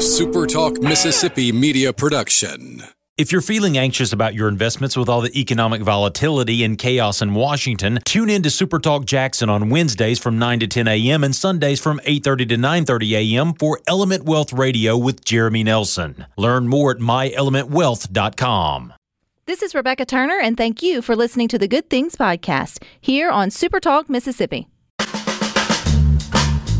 SuperTalk Mississippi media production. If you're feeling anxious about your investments with all the economic volatility and chaos in Washington, tune in to SuperTalk Jackson on Wednesdays from 9 to 10 a.m. and Sundays from 8:30 to 9:30 a.m. for Element Wealth Radio with Jeremy Nelson. Learn more at myelementwealth.com. This is Rebecca Turner, and thank you for listening to the Good Things Podcast here on SuperTalk Mississippi.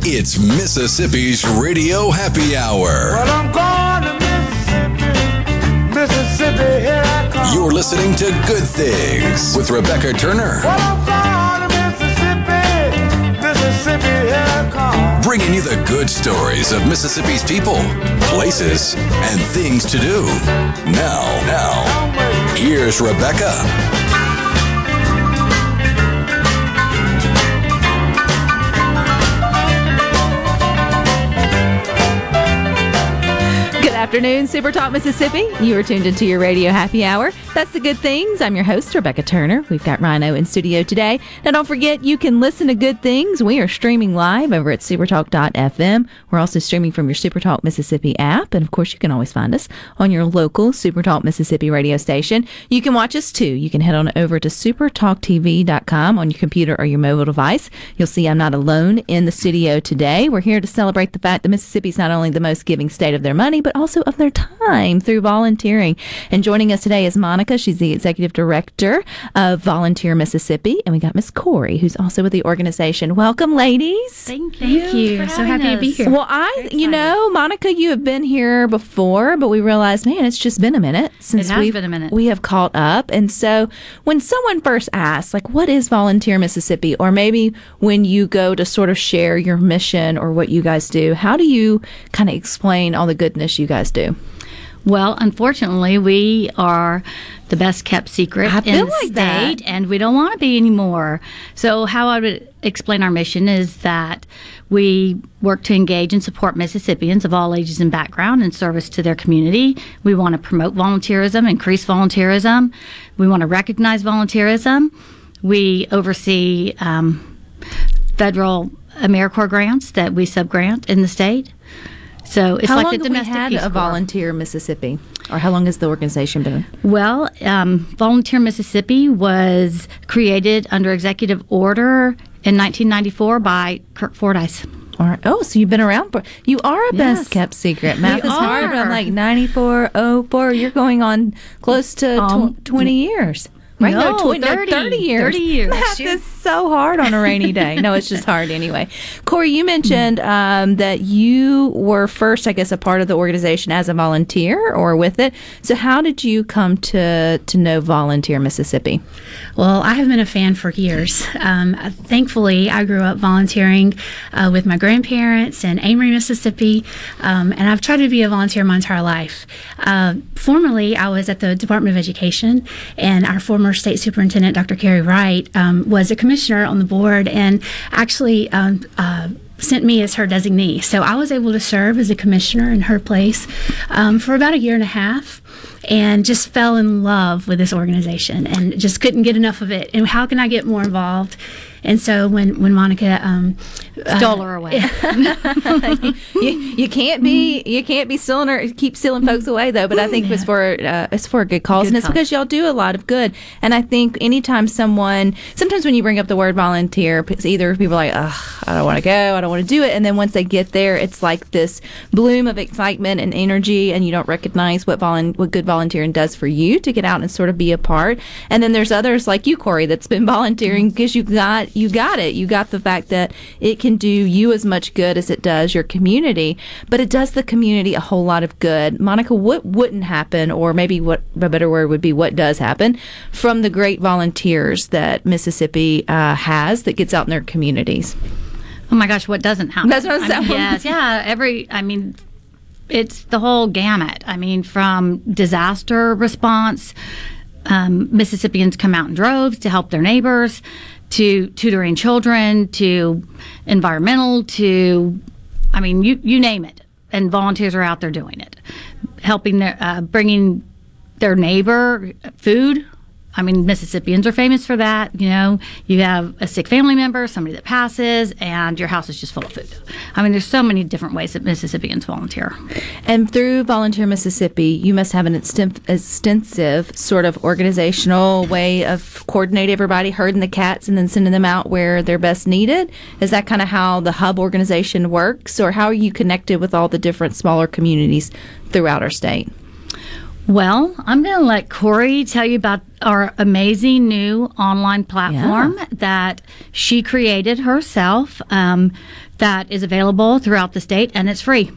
It's Mississippi's Radio Happy Hour. Well, I'm going to Mississippi, Mississippi, here I come. You're listening to Good Things with Rebecca Turner, Well, I'm going to Mississippi, Mississippi, here I come. bringing you the good stories of Mississippi's people, places, and things to do. Now, now, here's Rebecca. Afternoon, Super Talk Mississippi. You are tuned into your radio happy hour. That's the good things. I'm your host, Rebecca Turner. We've got Rhino in studio today. Now, don't forget, you can listen to good things. We are streaming live over at supertalk.fm. We're also streaming from your Supertalk Mississippi app. And of course, you can always find us on your local Supertalk Mississippi radio station. You can watch us too. You can head on over to supertalktv.com on your computer or your mobile device. You'll see I'm not alone in the studio today. We're here to celebrate the fact that Mississippi is not only the most giving state of their money, but also of their time through volunteering. And joining us today is Monica. She's the executive director of Volunteer Mississippi. And we got Miss Corey, who's also with the organization. Welcome, ladies. Thank you. Thank you. So happy to be here. Well, I, you know, Monica, you have been here before, but we realized, man, it's just been a minute since we've been a minute. we have caught up. And so, when someone first asks, like, what is Volunteer Mississippi, or maybe when you go to sort of share your mission or what you guys do, how do you kind of explain all the goodness you guys do? Well, unfortunately, we are the best kept secret I in the like that. state, and we don't want to be anymore. So, how I would explain our mission is that we work to engage and support Mississippians of all ages and background in service to their community. We want to promote volunteerism, increase volunteerism. We want to recognize volunteerism. We oversee um, federal AmeriCorps grants that we subgrant in the state. So it's how like long the have we domestic had Peace a. Volunteer Mississippi, or how long has the organization been? Well, um, Volunteer Mississippi was created under executive order in 1994 by Kirk Fordice. All right. Oh, so you've been around for you are a Yes. best kept secret. Math We is hard, I'm like 94, 04. You're going on close to tw- Um, 20 years. Right? no, twen- 30. 30 years. 30 years. Math Sure. is so hard on a rainy day. no, it's just hard anyway. Corey, you mentioned um, that you were first, I guess, a part of the organization as a volunteer or with it. So, how did you come to to know Volunteer Mississippi? Well, I have been a fan for years. Um, thankfully, I grew up volunteering uh, with my grandparents in Amory, Mississippi, um, and I've tried to be a volunteer my entire life. Uh, formerly, I was at the Department of Education, and our former state superintendent, Dr. Carey Wright, um, was a commissioner on the board and actually. Um, uh, Sent me as her designee. So I was able to serve as a commissioner in her place um, for about a year and a half and just fell in love with this organization and just couldn't get enough of it. And how can I get more involved? And so when when Monica um, Stole her away. you, you can't be you can't be stealing or keep stealing folks away though. But I think it's for uh, it's for a good cause, and it's cause. because y'all do a lot of good. And I think anytime someone, sometimes when you bring up the word volunteer, it's either people are like, Ugh, I don't want to go, I don't want to do it, and then once they get there, it's like this bloom of excitement and energy, and you don't recognize what volun- what good volunteering does for you to get out and sort of be a part. And then there's others like you, Corey, that's been volunteering because you got you got it, you got the fact that it can do you as much good as it does your community, but it does the community a whole lot of good. Monica, what wouldn't happen, or maybe what a better word would be, what does happen from the great volunteers that Mississippi uh, has that gets out in their communities? Oh my gosh, what doesn't happen? That's what I'm I mean, saying. yes, yeah. Every, I mean, it's the whole gamut. I mean, from disaster response, um, Mississippians come out in droves to help their neighbors, to tutoring children, to environmental, to, I mean, you you name it, and volunteers are out there doing it, helping their, uh, bringing their neighbor food I mean, Mississippians are famous for that. You know, you have a sick family member, somebody that passes, and your house is just full of food. I mean, there's so many different ways that Mississippians volunteer. And through Volunteer Mississippi, you must have an extensive sort of organizational way of coordinating everybody, herding the cats, and then sending them out where they're best needed. Is that kind of how the hub organization works, or how are you connected with all the different smaller communities throughout our state? Well, I'm going to let Corey tell you about our amazing new online platform Yeah. that she created herself um, that is available throughout the state and it's free.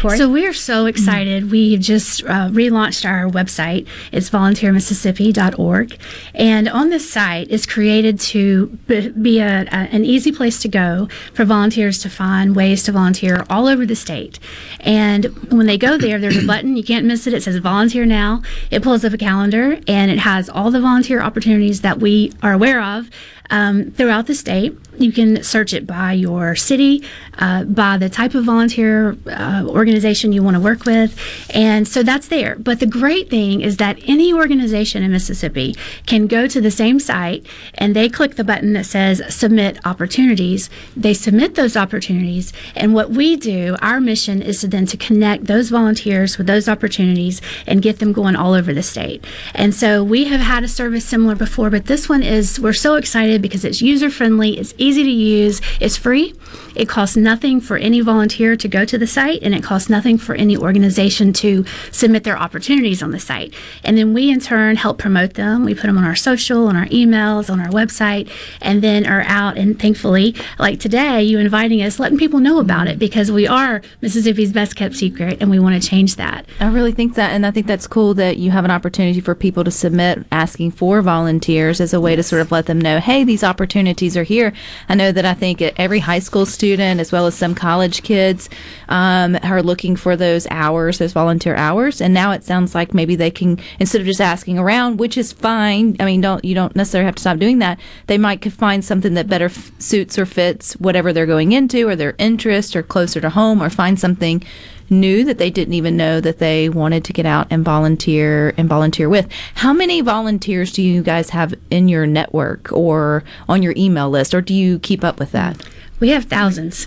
Corey? So we're so excited. We just uh, relaunched our website. It's volunteermississippi.org, and on this site is created to be a, a, an easy place to go for volunteers to find ways to volunteer all over the state. And when they go there, there's a button you can't miss it. It says Volunteer Now. It pulls up a calendar, and it has all the volunteer opportunities that we are aware of um, throughout the state. You can search it by your city, uh, by the type of volunteer uh, organization you want to work with. And so that's there. But the great thing is that any organization in Mississippi can go to the same site and they click the button that says submit opportunities. They submit those opportunities. And what we do, our mission is to then to connect those volunteers with those opportunities and get them going all over the state. And so we have had a service similar before, but this one is, we're so excited because it's user friendly, it's to use, it's free. It costs nothing for any volunteer to go to the site, and it costs nothing for any organization to submit their opportunities on the site. And then we, in turn, help promote them. We put them on our social, on our emails, on our website, and then are out. And thankfully, like today, you inviting us, letting people know about it because we are Mississippi's best kept secret, and we want to change that. I really think that, and I think that's cool that you have an opportunity for people to submit asking for volunteers as a way to sort of let them know, hey, these opportunities are here. I know that I think at every high school student, as well as some college kids, um, are looking for those hours, those volunteer hours. And now it sounds like maybe they can, instead of just asking around, which is fine. I mean, don't you don't necessarily have to stop doing that. They might find something that better f- suits or fits whatever they're going into, or their interest, or closer to home, or find something new that they didn't even know that they wanted to get out and volunteer and volunteer with. How many volunteers do you guys have in your network or on your email list, or do you keep up with that? We have thousands,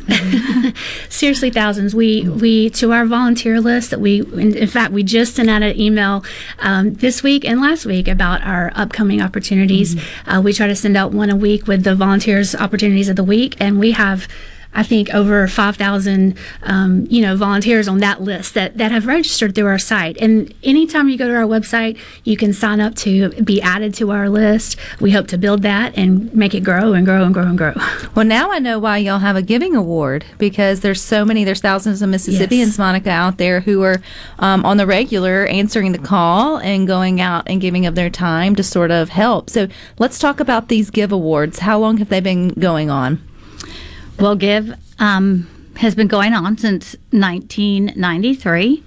seriously thousands. We we to our volunteer list that we in, in fact we just sent out an email um, this week and last week about our upcoming opportunities. Uh, we try to send out one a week with the volunteers opportunities of the week, and we have. I think over 5,000, um, you know, volunteers on that list that, that have registered through our site. And anytime you go to our website, you can sign up to be added to our list. We hope to build that and make it grow and grow and grow and grow. Well, now I know why y'all have a giving award because there's so many, there's thousands of Mississippians, Yes. Monica, out there who are um, on the regular answering the call and going out and giving of their time to sort of help. So let's talk about these give awards. How long have they been going on? Well, Give um, has been going on since 1993.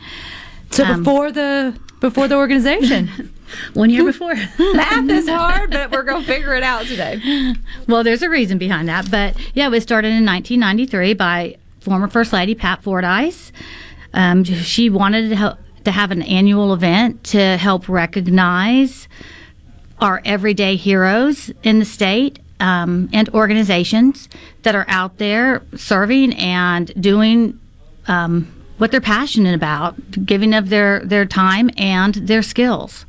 So Um, before the before the organization. One year before. Math is hard, but we're going to figure it out today. Well, there's a reason behind that. But yeah, it was started in 1993 by former First Lady Pat Fordice. Um, she wanted to, help, to have an annual event to help recognize our everyday heroes in the state um, and organizations that are out there serving and doing um, what they're passionate about, giving of their, their time and their skills.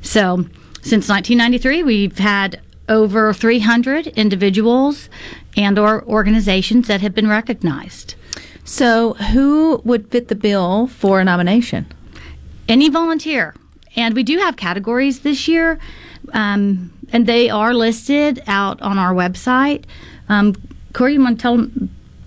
So, since 1993, we've had over 300 individuals and or organizations that have been recognized. So, who would fit the bill for a nomination? Any volunteer. And we do have categories this year, um, and they are listed out on our website. Um, Corey, you want to tell,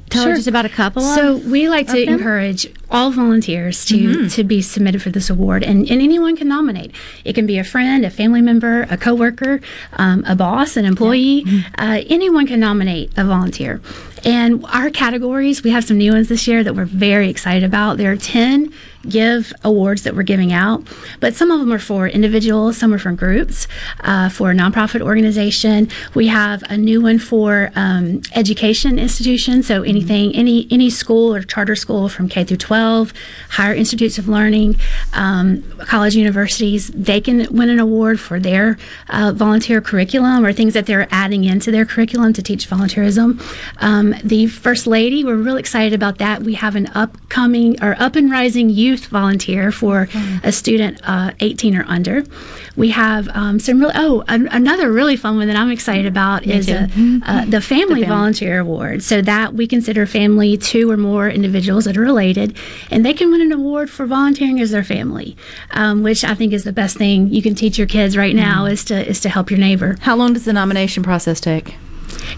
tell Sure. us about a couple So of we like to them? encourage all volunteers to to be submitted for this award, and, and anyone can nominate. It can be a friend, a family member, a coworker, um, a boss, an employee. Uh, anyone can nominate a volunteer, And our categories, we have some new ones this year that we're very excited about. There are 10 give awards that we're giving out, but some of them are for individuals, some are from groups, uh, for a nonprofit organization. We have a new one for um, education institutions, so anything, any any school or charter school from K through 12, higher institutes of learning, um, college universities, they can win an award for their uh, volunteer curriculum or things that they're adding into their curriculum to teach volunteerism. Um, the First Lady, we're really excited about that. We have an upcoming or up and rising youth volunteer for a student uh, 18 or under. We have um, some really, oh, an, another really fun one that I'm excited about is uh uh, the Family Volunteer Award. So that we consider family two or more individuals that are related, and they can win an award for volunteering as their family, um, which I think is the best thing you can teach your kids right now is to is to help your neighbor. How long does the nomination process take?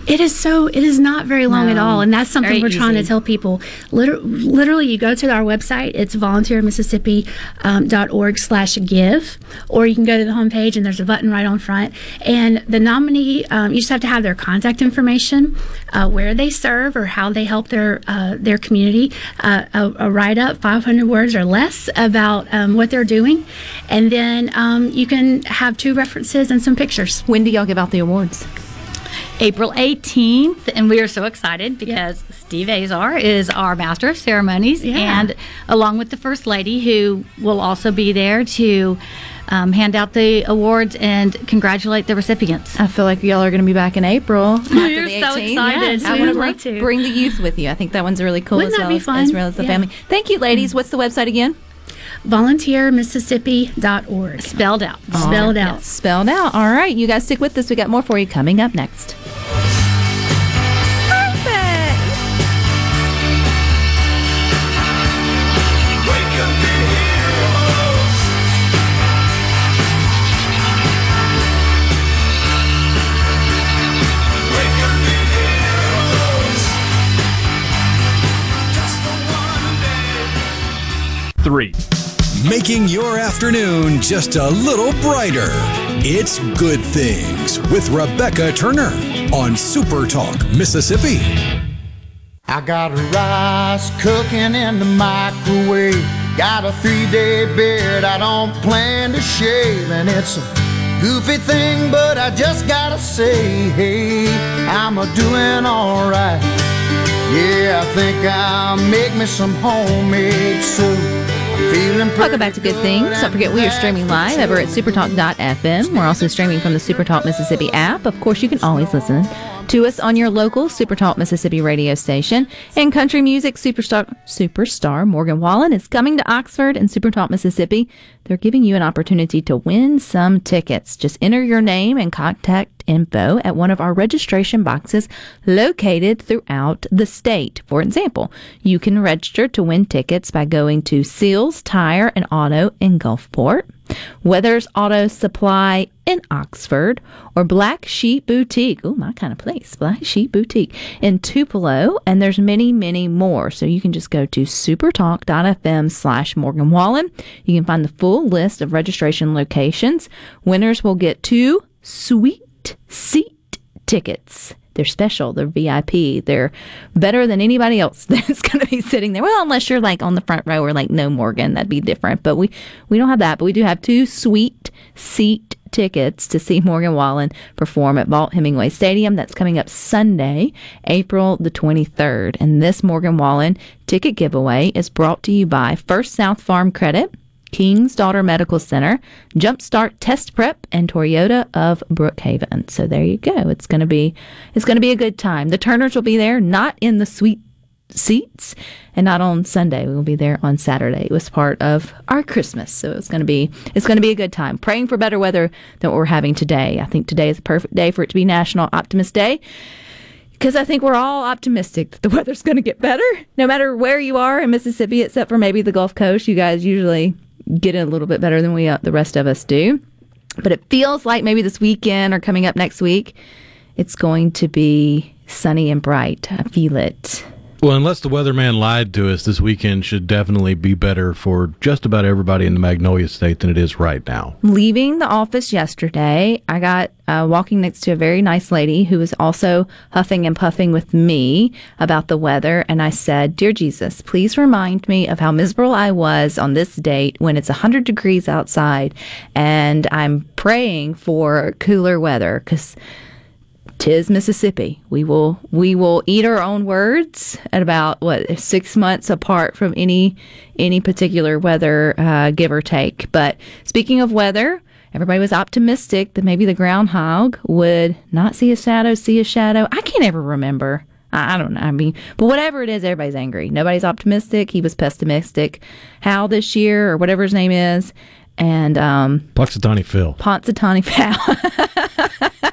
It is so. It is not very long at all, and that's something Very we're trying to tell people. Liter- literally, you go to our website. It's volunteermississippi.org slash give, or you can go to the homepage and there's a button right on front. And the nominee, um, you just have to have their contact information, uh, where they serve, or how they help their uh, their community. Uh, a, a write up, 500 words or less about um, what they're doing, and then um, you can have two references and some pictures. When do y'all give out the awards? April 18th, and we are so excited because Steve Azar is our Master of Ceremonies, Yeah. and along with the First Lady, who will also be there to um, hand out the awards and congratulate the recipients. I feel like y'all are going to be back in April. You're so excited. Yes, I want would love to. bring the youth with you. I think that one's really cool Wouldn't as that well, as- fun? as well as the Yeah. family. Thank you, ladies. What's the website again? volunteermississippi.org. Spelled out. Spelled out. Spelled out. All right, you guys stick with us. We got more for you coming up next. Perfect. Three. Making your afternoon just a little brighter. It's Good Things with Rebecca Turner on Super Talk, Mississippi. I got rice cooking in the microwave. Got a three day beard I don't plan to shave. And it's a goofy thing, but I just gotta say, hey, I'm a doing alright. Yeah, I think I'll make me some homemade soup. Welcome back to Good Things. Don't forget, we are streaming live over at supertalk.fm. We're also streaming from the Supertalk Mississippi app. Of course, you can always listen to us on your local Supertalk Mississippi radio station. And country music superstar superstar Morgan Wallen is coming to Oxford and Supertalk Mississippi. They're giving you an opportunity to win some tickets. Just enter your name and contact info at one of our registration boxes located throughout the state. For example, you can register to win tickets by going to Seals Tire and Auto in Gulfport, Weathers Auto Supply in Oxford, or Black Sheep Boutique. Oh, my kind of place. Black Sheep Boutique in Tupelo. And there's many, many more. So you can just go to supertalk.fm slash Morgan Wallen. You can find the full list of registration locations. Winners will get two sweet seat tickets. They're special. They're VIP. They're better than anybody else that's going to be sitting there. Well, unless you're like on the front row or like no Morgan, that'd be different. But we we don't have that. But we do have two sweet seat tickets to see Morgan Wallen perform at Vaught Hemingway Stadium. That's coming up Sunday, April the 23rd. And this Morgan Wallen ticket giveaway is brought to you by First South Farm Credit. King's Daughter Medical Center, Jumpstart Test Prep, and Toyota of Brookhaven. So there you go. It's gonna be it's gonna be a good time. The Turners will be there, not in the sweet seats, and not on Sunday. We will be there on Saturday. It was part of our Christmas, so it's gonna be it's gonna be a good time. Praying for better weather than what we're having today. I think today is the perfect day for it to be National Optimist Day because I think we're all optimistic that the weather's going to get better, no matter where you are in Mississippi, except for maybe the Gulf Coast. You guys usually get it a little bit better than we uh, the rest of us do. But it feels like maybe this weekend or coming up next week, it's going to be sunny and bright. I feel it. Well, unless the weatherman lied to us, this weekend should definitely be better for just about everybody in the Magnolia State than it is right now. Leaving the office yesterday, I got uh, walking next to a very nice lady who was also huffing and puffing with me about the weather. And I said, Dear Jesus, please remind me of how miserable I was on this date when it's 100 degrees outside and I'm praying for cooler weather because tis Mississippi. We will we will eat our own words at about what six months apart from any any particular weather, uh, give or take. But speaking of weather, everybody was optimistic that maybe the groundhog would not see a shadow, see a shadow. I can't ever remember. I, I don't know. I mean, but whatever it is, everybody's angry. Nobody's optimistic. He was pessimistic. Hal this year, or whatever his name is, and um, Phil. Punxsutawney Hal.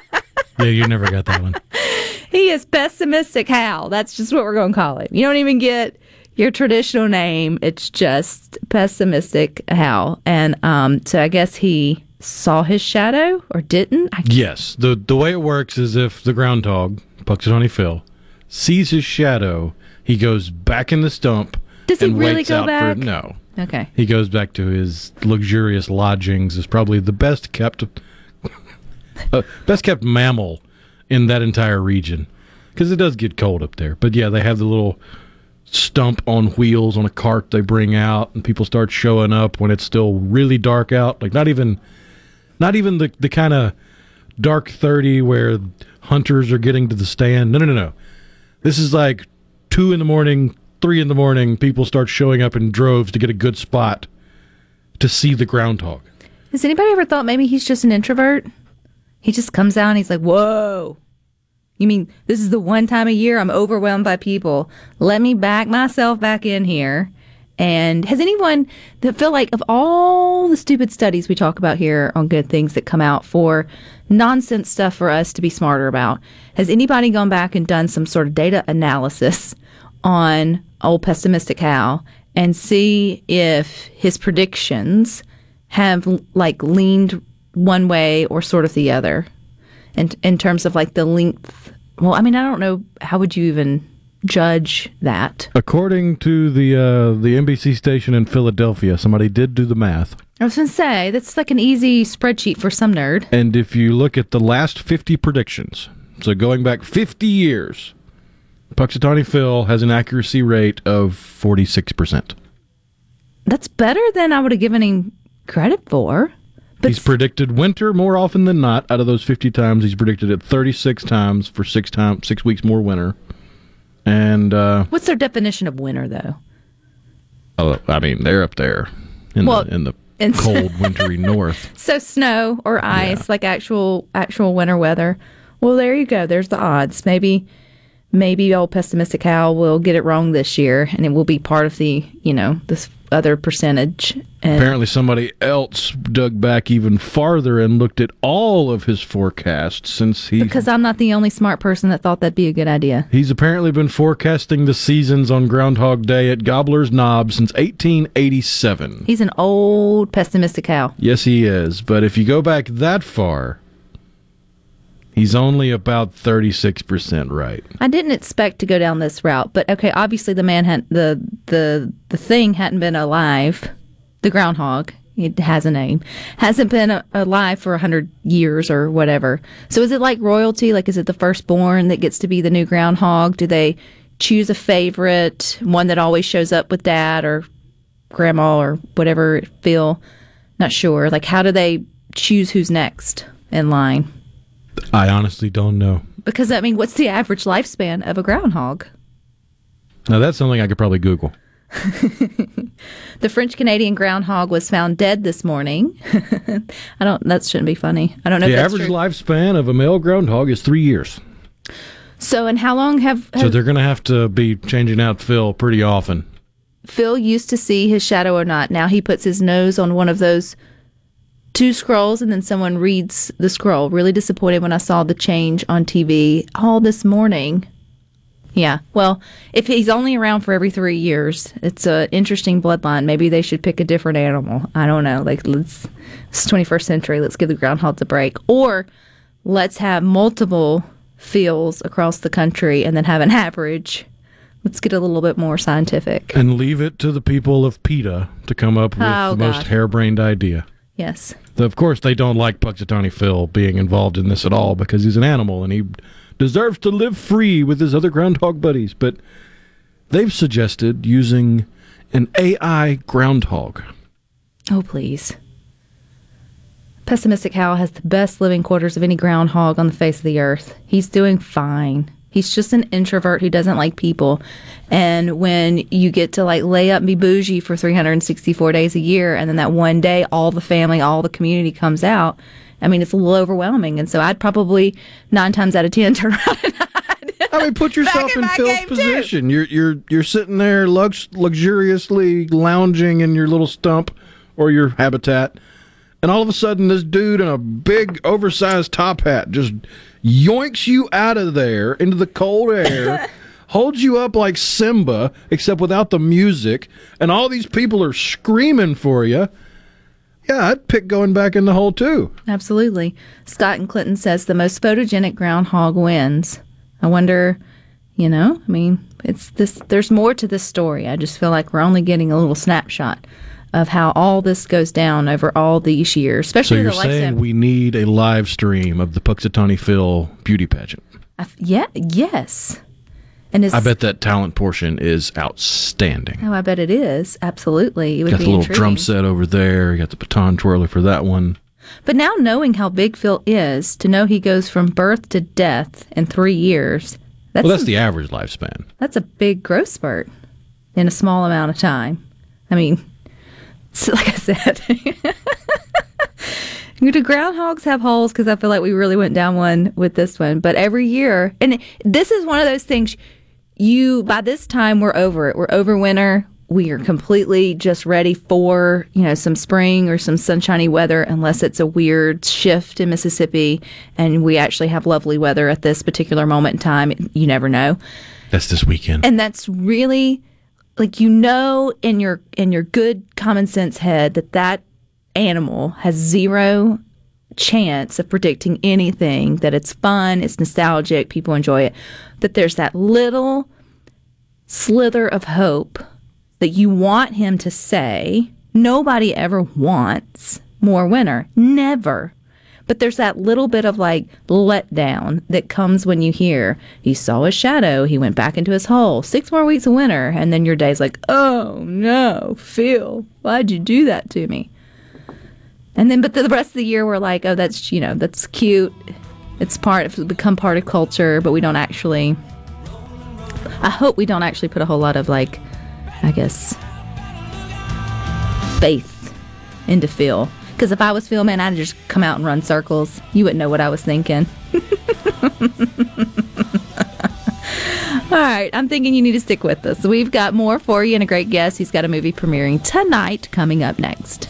Yeah, you never got that one. he is pessimistic Hal. That's just what we're going to call it. You don't even get your traditional name. It's just pessimistic Hal. And um, so I guess he saw his shadow or didn't. I Yes, the the way it works is if the groundhog, Punxsutawney Phil, sees his shadow, he goes back in the stump. Does he and really go back? For, no, Okay. he goes back to his luxurious lodgings. Is probably the best kept, uh, best kept mammal in that entire region, because it does get cold up there. But yeah, they have the little stump on wheels on a cart they bring out, and people start showing up when it's still really dark out. Like not even, not even the the kind of dark thirty where hunters are getting to the stand. No, no, no, no. This is like two in the morning, three in the morning. People start showing up in droves to get a good spot to see the groundhog. Has anybody ever thought maybe he's just an introvert? He just comes out and he's like, whoa. You mean this is the one time a year I'm overwhelmed by people? Let me back myself back in here. And has anyone that feel like of all the stupid studies we talk about here on good things that come out for nonsense stuff for us to be smarter about, has anybody gone back and done some sort of data analysis on old pessimistic Hal and see if his predictions have like leaned one way or sort of the other and in terms of like the length. Well i mean i don't know how would you even judge that? According to the uh, the NBC station in Philadelphia, somebody did do the math, i was going to say that's like an easy spreadsheet for some nerd. And if you look at the last fifty predictions, so going back fifty years, Punxsutawney Phil has an accuracy rate of forty six percent. that's better than i would have given him credit for but He's predicted winter more often than not. Out of those 50 times, he's predicted it 36 times for six times, six weeks more winter. And uh, what's their definition of winter though oh, I mean, they're up there in Well, the in the and- cold, wintry north. so snow or ice like actual actual winter weather well there you go there's the odds maybe maybe old pessimistic Hal will get it wrong this year and it will be part of the you know this other percentage and Apparently, somebody else dug back even farther and looked at all of his forecasts since he because i'm not the only smart person that thought that'd be a good idea he's apparently been forecasting the seasons on Groundhog Day at Gobbler's Knob since 1887. he's an old pessimistic Hal Yes, he is. But if you go back that far, he's only about 36% right. I didn't expect to go down this route, but okay, obviously the man had the the the thing hadn't been alive. The groundhog, it has a name, hasn't been a, alive for a hundred years or whatever. So is it like royalty? Like, is it the firstborn that gets to be the new groundhog? Do they choose a favorite, one that always shows up with dad or grandma or whatever? Feel not sure. Like, how do they choose who's next in line? I honestly don't know. Because I mean, what's the average lifespan of a groundhog? Now, that's something I could probably Google. The French Canadian groundhog was found dead this morning. I don't. That shouldn't be funny. I don't know. The if average true. lifespan of a male groundhog is three years. So, and how long have, So they're going to have to be changing out Phil pretty often. Phil used to see his shadow or not? Now he puts his nose on one of those two scrolls, and then someone reads the scroll. Really disappointed when I saw the change on TV all this morning. Yeah. Well, if he's only around for every three years, it's an interesting bloodline. Maybe they should pick a different animal. I don't know. Like let's it's 21st century. Let's give the groundhogs a break, or let's have multiple fields across the country and then have an average Let's get a little bit more scientific. And leave it to the people of PETA to come up oh, with Oh, the most harebrained idea. Yes. Of course, they don't like Punxsutawney Phil being involved in this at all because he's an animal and he deserves to live free with his other groundhog buddies. But they've suggested using an AI groundhog. Oh, please. Pessimistic Hal has the best living quarters of any groundhog on the face of the earth. He's doing fine. He's just an introvert who doesn't like people. And when you get to like lay up and be bougie for 364 days a year, and then that one day all the family, all the community comes out, I mean, it's a little overwhelming. And so I'd probably nine times out of 10 turn around and I mean, put yourself in in Phil's game, too. position. You're you're you're sitting there lux- luxuriously lounging in your little stump or your habitat, and all of a sudden, this dude in a big, oversized top hat just yoinks you out of there into the cold air. Holds you up like Simba, except without the music, and all these people are screaming for you. Yeah, I'd pick going back in the hole too. Absolutely. Scott and Clinton says the most photogenic groundhog wins. I wonder, you know, I mean, it's this there's more to this story. I just feel like we're only getting a little snapshot of how all this goes down over all these years, Especially So you're saying we need a live stream of the Punxsutawney Phil beauty pageant? I yeah, yes. And I bet that talent portion is outstanding. Oh, I bet it is. Absolutely. It would Got be the little intriguing. drum set over there. You got the baton twirler for that one. But now knowing how big Phil is, to know he goes from birth to death in 3 years. That's well, that's some- the average lifespan. That's a big growth spurt in a small amount of time. I mean, it's like I said, do groundhogs have holes? Because I feel like we really went down one with this one. But every year, and this is one of those things. You by this time we're over it. We're over winter. We are completely just ready for you know some spring or some sunshiny weather, unless it's a weird shift in Mississippi, and we actually have lovely weather at this particular moment in time. You never know That's this weekend. and that's really like you know in your in your good common sense head that that animal has zero chance of predicting anything that it's fun it's nostalgic people enjoy it that there's that little slither of hope that you want him to say nobody ever wants more winter. Never but there's that little bit of like letdown that comes when you hear he saw his shadow, he went back into his hole, six more weeks of winter, and then your day's like, oh no, Phil, why'd you do that to me? And then, but the rest of the year, we're like, oh, that's, you know, that's cute. It's part, it's become part of culture, but we don't actually, I hope we don't actually put a whole lot of like, I guess, faith into Phil. Because if I was man, I'd just come out and run circles. You wouldn't know what I was thinking. All right, I'm thinking you need to stick with us. We've got more for you and a great guest. He's got a movie premiering tonight coming up next.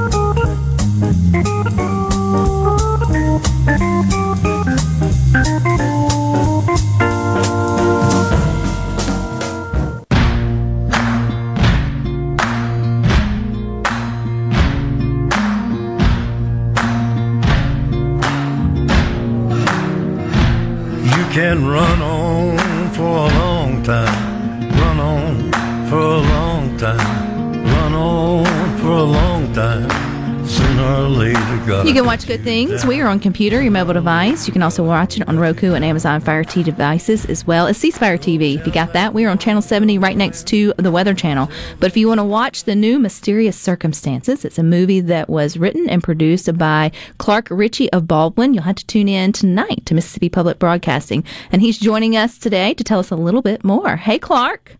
Good Things. We are on computer, your mobile device. You can also watch it on Roku and Amazon Fire TV devices as well as C Spire TV. If you got that, we are on channel 70 right next to the Weather Channel. But if you want to watch the new Mysterious Circumstances, it's a movie that was written and produced by Clark Ritchie of Baldwyn. You'll have to tune in tonight to Mississippi Public Broadcasting. And he's joining us today to tell us a little bit more. Hey, Clark.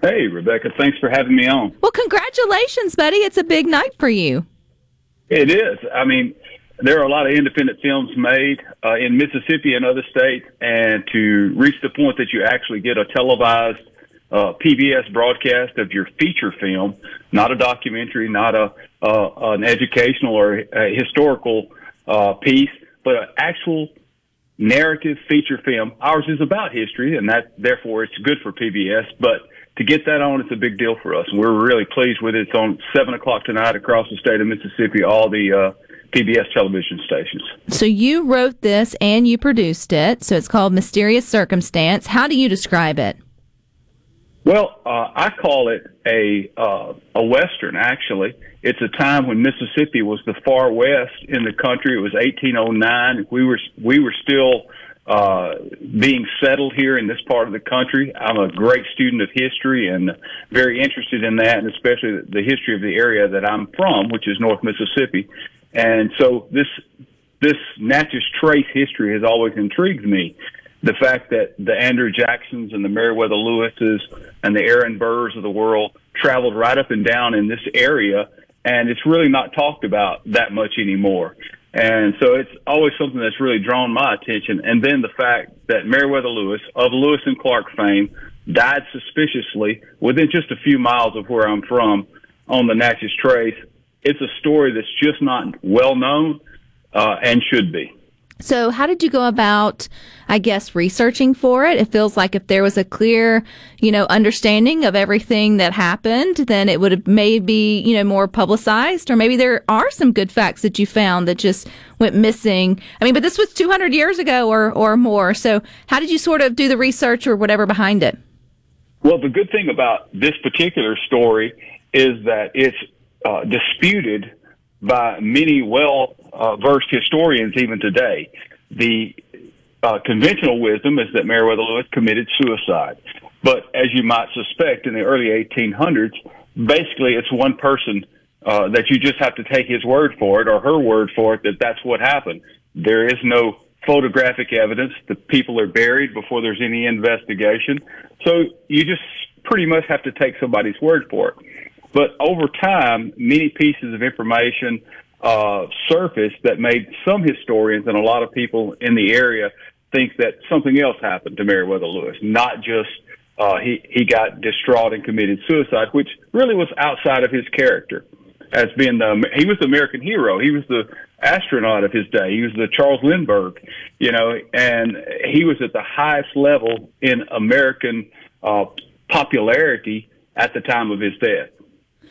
Hey, Rebecca, thanks for having me on. Well, congratulations, buddy. It's a big night for you. It is. I mean, there are a lot of independent films made uh, in Mississippi and other states, and to reach the point that you actually get a televised uh, PBS broadcast of your feature film, not a documentary, not a uh, an educational or a historical uh, piece, but an actual narrative feature film. Ours is about history, and that therefore it's good for PBS. But to get that on, it's a big deal for us, and we're really pleased with it. It's on seven o'clock tonight across the state of Mississippi, all the uh, PBS television stations. So you wrote this and you produced it. So it's called Mysterious Circumstance. How do you describe it? Well, uh, I call it a uh, a western. Actually, it's a time when Mississippi was the far west in the country. It was 1809. We were we were still uh, being settled here in this part of the country. I'm a great student of history and very interested in that, and especially the history of the area that I'm from, which is North Mississippi. And so this this Natchez Trace history has always intrigued me. The fact that the Andrew Jacksons and the Meriwether Lewises and the Aaron Burrs of the world traveled right up and down in this area, and it's really not talked about that much anymore. And so it's always something that's really drawn my attention. And then the fact that Meriwether Lewis of Lewis and Clark fame died suspiciously within just a few miles of where I'm from on the Natchez Trace. It's a story that's just not well known uh, and should be. So, how did you go about, I guess, researching for it? It feels like if there was a clear, you know, understanding of everything that happened, then it would have maybe, you know, more publicized, or maybe there are some good facts that you found that just went missing. I mean, but this was 200 years ago or, or more. So, how did you sort of do the research or whatever behind it? Well, the good thing about this particular story is that it's uh, disputed by many well versed historians even today. The uh, conventional wisdom is that Meriwether Lewis committed suicide. But as you might suspect, in the early 1800s, basically it's one person uh, that you just have to take his word for it or her word for it that that's what happened. There is no photographic evidence. The people are buried before there's any investigation. So you just pretty much have to take somebody's word for it. But over time, many pieces of information uh, surfaced that made some historians and a lot of people in the area think that something else happened to Meriwether Lewis, not just uh, he he got distraught and committed suicide, which really was outside of his character as being the he was the American hero. He was the astronaut of his day. He was the Charles Lindbergh, you know, and he was at the highest level in American uh, popularity at the time of his death.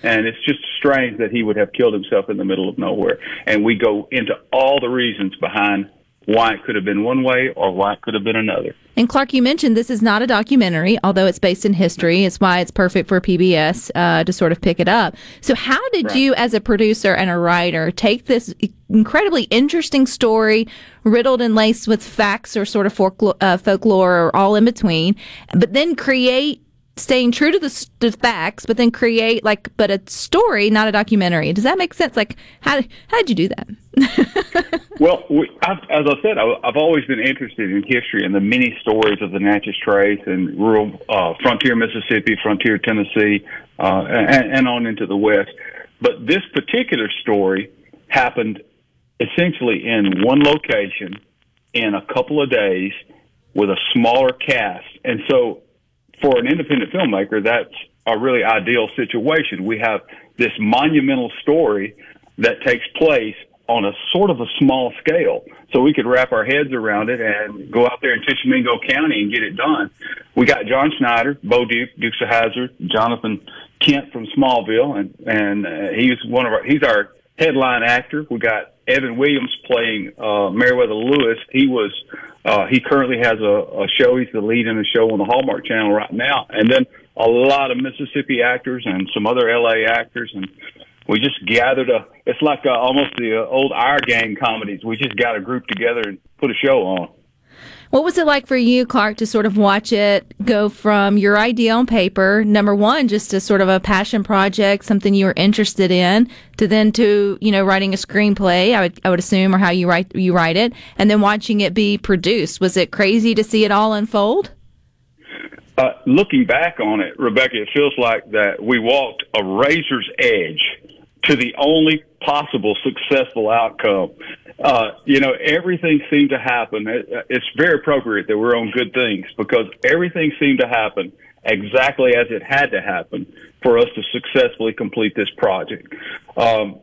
And it's just strange that he would have killed himself in the middle of nowhere. And we go into all the reasons behind why it could have been one way or why it could have been another. And Clark, you mentioned this is not a documentary, although it's based in history. It's why it's perfect for PBS uh, to sort of pick it up. So, how did right. you, as a producer and a writer, take this incredibly interesting story, riddled and laced with facts or sort of folklore, uh, folklore or all in between, but then create staying true to the, the, facts, but then create like, but a story, not a documentary. Does that make sense? Like, how how did you do that? well, we, I've, as I said, I, have always been interested in history and the many stories of the Natchez Trace and rural uh, frontier Mississippi, frontier Tennessee, uh, and, and on into the West. But this particular story happened essentially in one location in a couple of days with a smaller cast, and so for an independent filmmaker, that's a really ideal situation. We have this monumental story that takes place on a sort of a small scale. So we could wrap our heads around it and go out there in Tishomingo County and get it done. We got John Schneider, Bo Duke, Dukes of Hazzard, Jonathan Kent from Smallville, and and uh, he's one of our he's our headline actor. We got Evan Williams playing uh, Meriwether Lewis. He was uh, he currently has a, a show. He's the lead in a show on the Hallmark Channel right now. And then a lot of Mississippi actors and some other LA actors and we just gathered a. It's like uh, almost the uh, old Our Gang comedies. We just got a group together and put a show on. What was it like for you, Clark, to sort of watch it go from your idea on paper, number one, just as sort of a passion project, something you were interested in, to then to you know writing a screenplay, I would I would assume, or how you write you write it, and then watching it be produced. Was it crazy to see it all unfold? Uh, looking back on it, Rebecca, it feels like that we walked a razor's edge to the only possible successful outcome. Uh, you know, everything seemed to happen. It, it's very appropriate that we're on good things because everything seemed to happen exactly as it had to happen for us to successfully complete this project. Um,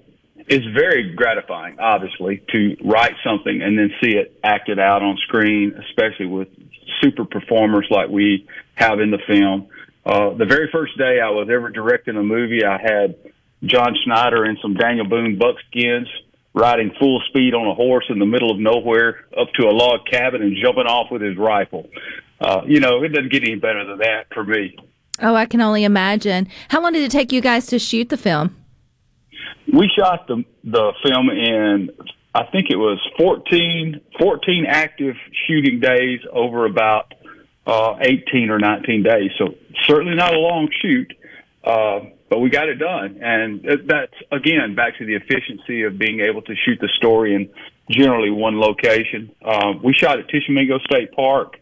it's very gratifying, obviously, to write something and then see it acted out on screen, especially with super performers like we have in the film. Uh, the very first day I was ever directing a movie, I had John Schneider and some Daniel Boone buckskins riding full speed on a horse in the middle of nowhere up to a log cabin and jumping off with his rifle. Uh, you know, it doesn't get any better than that for me. Oh, I can only imagine. How long did it take you guys to shoot the film? We shot the the film in I think it was 14, 14 active shooting days over about uh, 18 or 19 days. So certainly not a long shoot. Uh, but we got it done. And that's, again, back to the efficiency of being able to shoot the story in generally one location. Um, we shot at Tishomingo State Park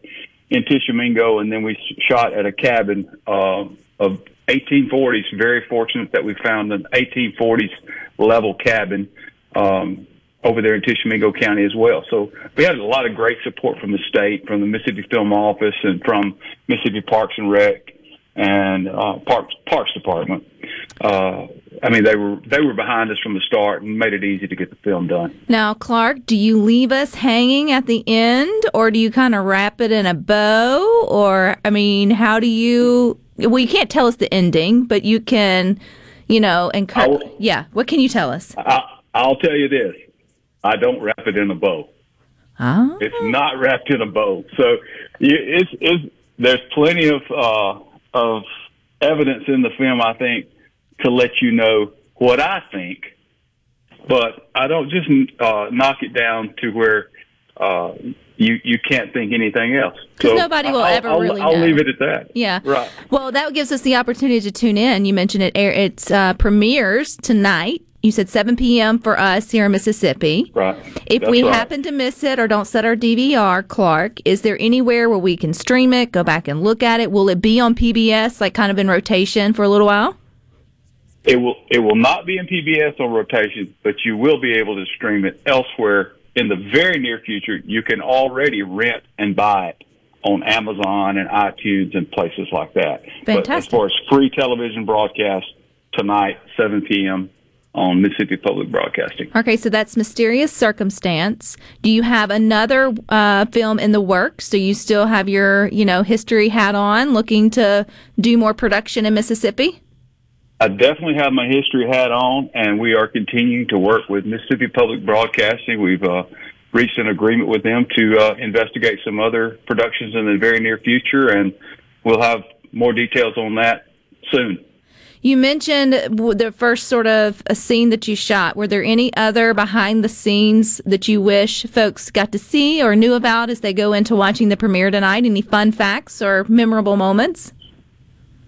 in Tishomingo, and then we shot at a cabin uh, of 1840s. Very fortunate that we found an 1840s level cabin um, over there in Tishomingo County as well. So we had a lot of great support from the state, from the Mississippi Film Office, and from Mississippi Parks and Rec and uh, Parks Parks Department. Uh, I mean, they were they were behind us from the start and made it easy to get the film done. Now, Clark, do you leave us hanging at the end, or do you kind of wrap it in a bow? Or, I mean, how do you? Well, you can't tell us the ending, but you can, you know, and cut. Yeah, what can you tell us? I, I'll tell you this: I don't wrap it in a bow. Oh. It's not wrapped in a bow, so it's, it's there's plenty of uh, of evidence in the film, I think, to let you know what I think. But I don't just uh, knock it down to where uh, you you can't think anything else. Because so nobody will I'll, ever I'll, really. I'll know. leave it at that. Yeah. Right. Well, that gives us the opportunity to tune in. You mentioned it. Air. It's uh, premieres tonight. You said 7 p.m. for us here in Mississippi. Right. If That's we right. happen to miss it or don't set our DVR, Clark, is there anywhere where we can stream it, go back and look at it? Will it be on PBS, like kind of in rotation for a little while? It will it will not be in PBS on rotation, but you will be able to stream it elsewhere in the very near future. You can already rent and buy it on Amazon and iTunes and places like that. But as Fantastic. far as free television broadcast tonight, 7 p.m. on Mississippi Public Broadcasting. Okay, so that's Mysterious Circumstance. Do you have another uh, film in the works? Do you still have your, you know, history hat on, looking to do more production in Mississippi? I definitely have my history hat on, and we are continuing to work with Mississippi Public Broadcasting. We've uh, reached an agreement with them to uh, investigate some other productions in the very near future, and we'll have more details on that soon. You mentioned the first sort of a scene that you shot. Were there any other behind the scenes that you wish folks got to see or knew about as they go into watching the premiere tonight? Any fun facts or memorable moments?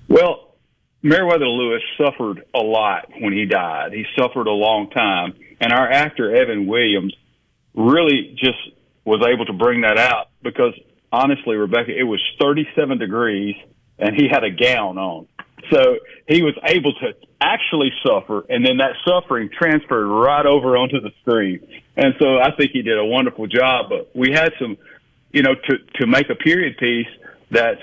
Well, Meriwether Lewis suffered a lot when he died. He suffered a long time, and our actor Evan Williams really just was able to bring that out because honestly, Rebecca, it was 37 degrees and he had a gown on. So he was able to actually suffer, and then that suffering transferred right over onto the screen. And so I think he did a wonderful job. But we had some, you know, to to make a period piece that's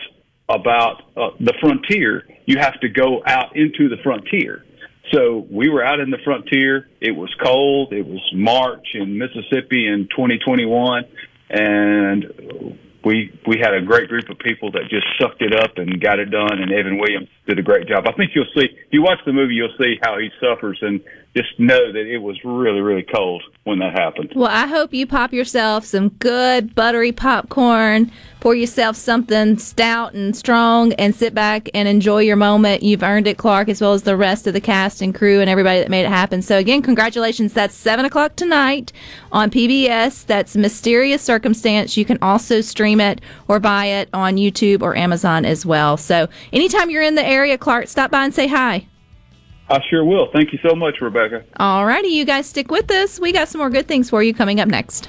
about uh, the frontier. You have to go out into the frontier. So we were out in the frontier. It was cold. It was March in Mississippi in 2021, and we we had a great group of people that just sucked it up and got it done. And Evan Williams did a great job. I think you'll see if you watch the movie, you'll see how he suffers, and just know that it was really, really cold when that happened. Well, I hope you pop yourself some good buttery popcorn, pour yourself something stout and strong, and sit back and enjoy your moment. You've earned it, Clark, as well as the rest of the cast and crew and everybody that made it happen. So, again, congratulations. That's 7 o'clock tonight on PBS. That's Mysterious Circumstance. You can also stream it or buy it on YouTube or Amazon as well. So, anytime you're in the area, Clark, stop by and say hi. I sure will. Thank you so much, Rebecca. All righty, you guys stick with us. We got some more good things for you coming up next.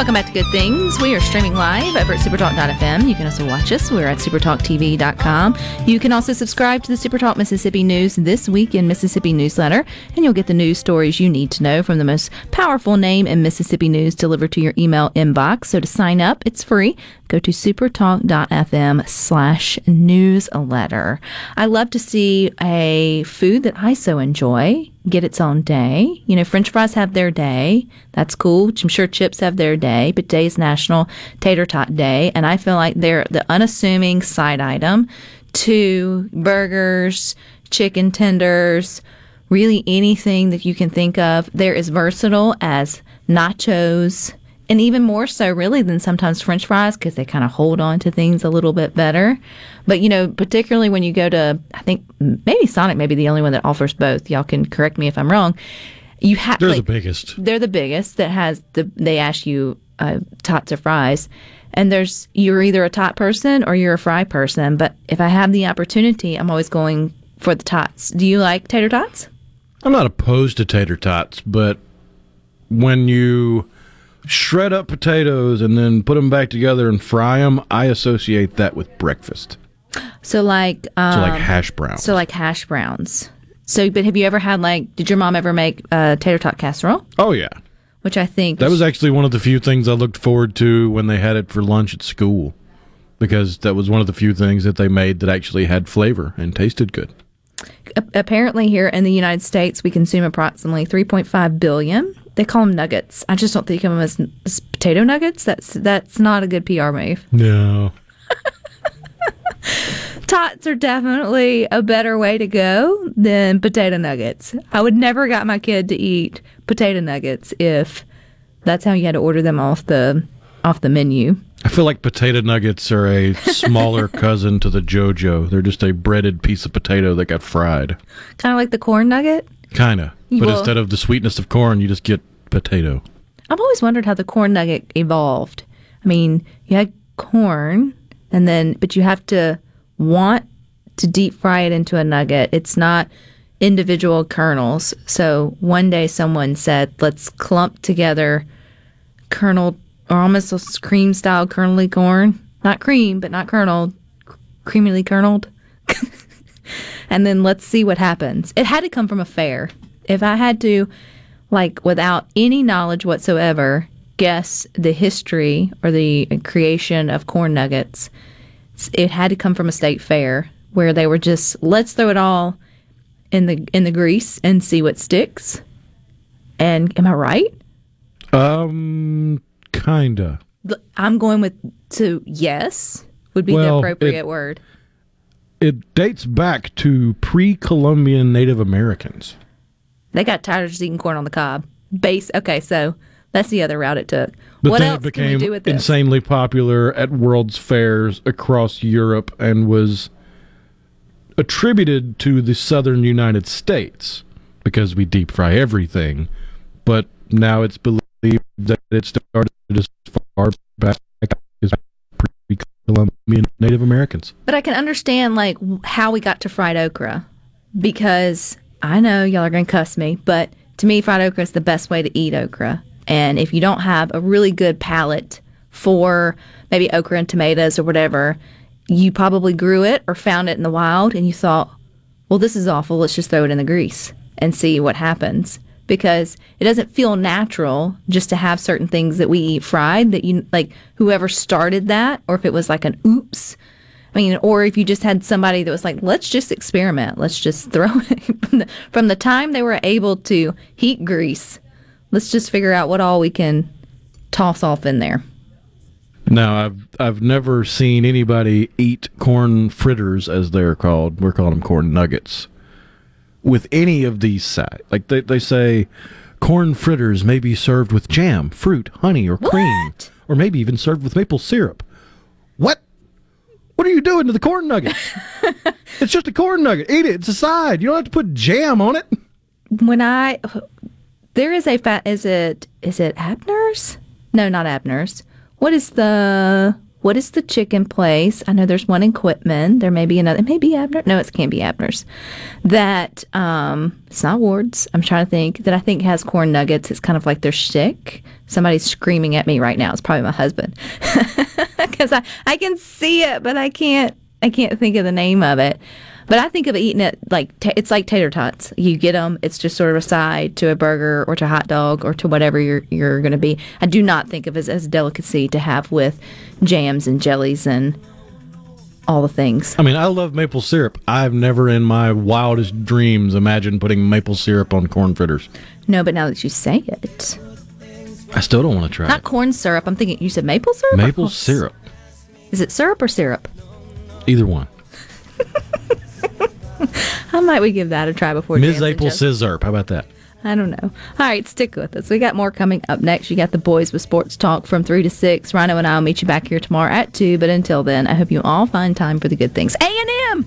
Welcome back to Good Things. We are streaming live over at supertalk.fm. You can also watch us. We're at supertalktv.com. You can also subscribe to the Supertalk Mississippi News This Week in Mississippi newsletter, and you'll get the news stories you need to know from the most powerful name in Mississippi news delivered to your email inbox. So to sign up, it's free. Go to supertalk.fm slash newsletter. I love to see a food that I so enjoy get its own day. You know, French fries have their day. That's cool. I'm sure chips have their day, but today's National Tater Tot Day. And I feel like they're the unassuming side item to burgers, chicken tenders, really anything that you can think of. They're as versatile as nachos. And even more so, really, than sometimes French fries because they kind of hold on to things a little bit better. But you know, particularly when you go to, I think maybe Sonic may be the only one that offers both. Y'all can correct me if I'm wrong. You have They're like, the biggest. They're the biggest that has the. They ask you uh, tots or fries, and there's you're either a tot person or you're a fry person. But if I have the opportunity, I'm always going for the tots. Do you like tater tots? I'm not opposed to tater tots, but when you shred up potatoes and then put them back together and fry them, I associate that with breakfast. So like, um, So like hash browns. So like hash browns. So, but have you ever had like? Did your mom ever make uh, tater tot casserole? Oh yeah, Which I think that was actually one of the few things I looked forward to when they had it for lunch at school, because that was one of the few things that they made that actually had flavor and tasted good. Apparently here in the United States we consume approximately 3.5 billion. They call them nuggets. I just don't think of them as, as potato nuggets. That's that's not a good PR move. No, Tots are definitely a better way to go than potato nuggets. I would never got my kid to eat potato nuggets if that's how you had to order them off the off the menu. I feel like potato nuggets are a smaller cousin to the JoJo. They're just a breaded piece of potato that got fried. Kind of like the corn nugget. Kinda, but Well- instead of the sweetness of corn, you just get potato. I've always wondered how the corn nugget evolved. I mean, you had corn, and then, but you have to want to deep fry it into a nugget. It's not individual kernels. So one day someone said, let's clump together kernel, or almost cream style kernely corn. Not cream, but not kernel, creamily kerneled. And then let's see what happens. It had to come from a fair. If I had to, like, without any knowledge whatsoever, guess the history or the creation of corn nuggets, it had to come from a state fair where they were just let's throw it all in the in the grease and see what sticks. And am I right? Um, kinda. I'm going with to yes would be the appropriate it- word. It dates back to pre-Columbian Native Americans. They got tired of just eating corn on the cob. Base. Okay, so that's the other route it took. But what then else it can we became do with this? insanely popular at world's fairs across Europe and was attributed to the southern United States. because we deep fry everything. But now it's believed that it started as far back pre-Columbian Native Americans. But I can understand like how we got to fried okra because I know y'all are going to cuss me, but to me, fried okra is the best way to eat okra. And if you don't have a really good palate for maybe okra and tomatoes or whatever, you probably grew it or found it in the wild and you thought, well, this is awful. Let's just throw it in the grease and see what happens. Because it doesn't feel natural just to have certain things that we eat fried that you like whoever started that, or if it was like an oops. I mean, or if you just had somebody that was like, let's just experiment. Let's just throw it from the, time they were able to heat grease. Let's just figure out what all we can toss off in there. Now, I've I've never seen anybody eat corn fritters, as they're called. We're calling them corn nuggets. With any of these sides, like they they say, corn fritters may be served with jam, fruit, honey, or cream, or maybe even served with maple syrup. What? What are you doing to the corn nugget? it's just a corn nugget. Eat it. It's a side. You don't have to put jam on it. When I there is a fat is it is it Abner's? No, not Abner's. What is the what is the chicken place? I know there's one in Quitman. There may be another. It may be Abner. No, it can't be Abner's. That um, it's not Ward's. I'm trying to think. That I think has corn nuggets. It's kind of like their shtick. Somebody's screaming at me right now. It's probably my husband because I I can see it, but I can't I can't think of the name of it. But I think of eating it like ta it's like tater tots. You get them. It's just sort of a side to a burger or to a hot dog or to whatever you're you're going to be. I do not think of it as, as a delicacy to have with jams and jellies and all the things. I mean, I love maple syrup. I've never in my wildest dreams imagined putting maple syrup on corn fritters. No, but now that you say it, I still don't want to try not it. corn syrup. I'm thinking you said maple syrup. Maple syrup. Is it syrup or syrup? Either one. How might we give that a try before Ms. jams and Apple jellies? Scissor. How about that? I don't know. All right, stick with us. We got more coming up next. You got the boys with sports talk from 3 to 6. Rhino and I will meet you back here tomorrow at 2. But until then, I hope you all find time for the good things. A&M!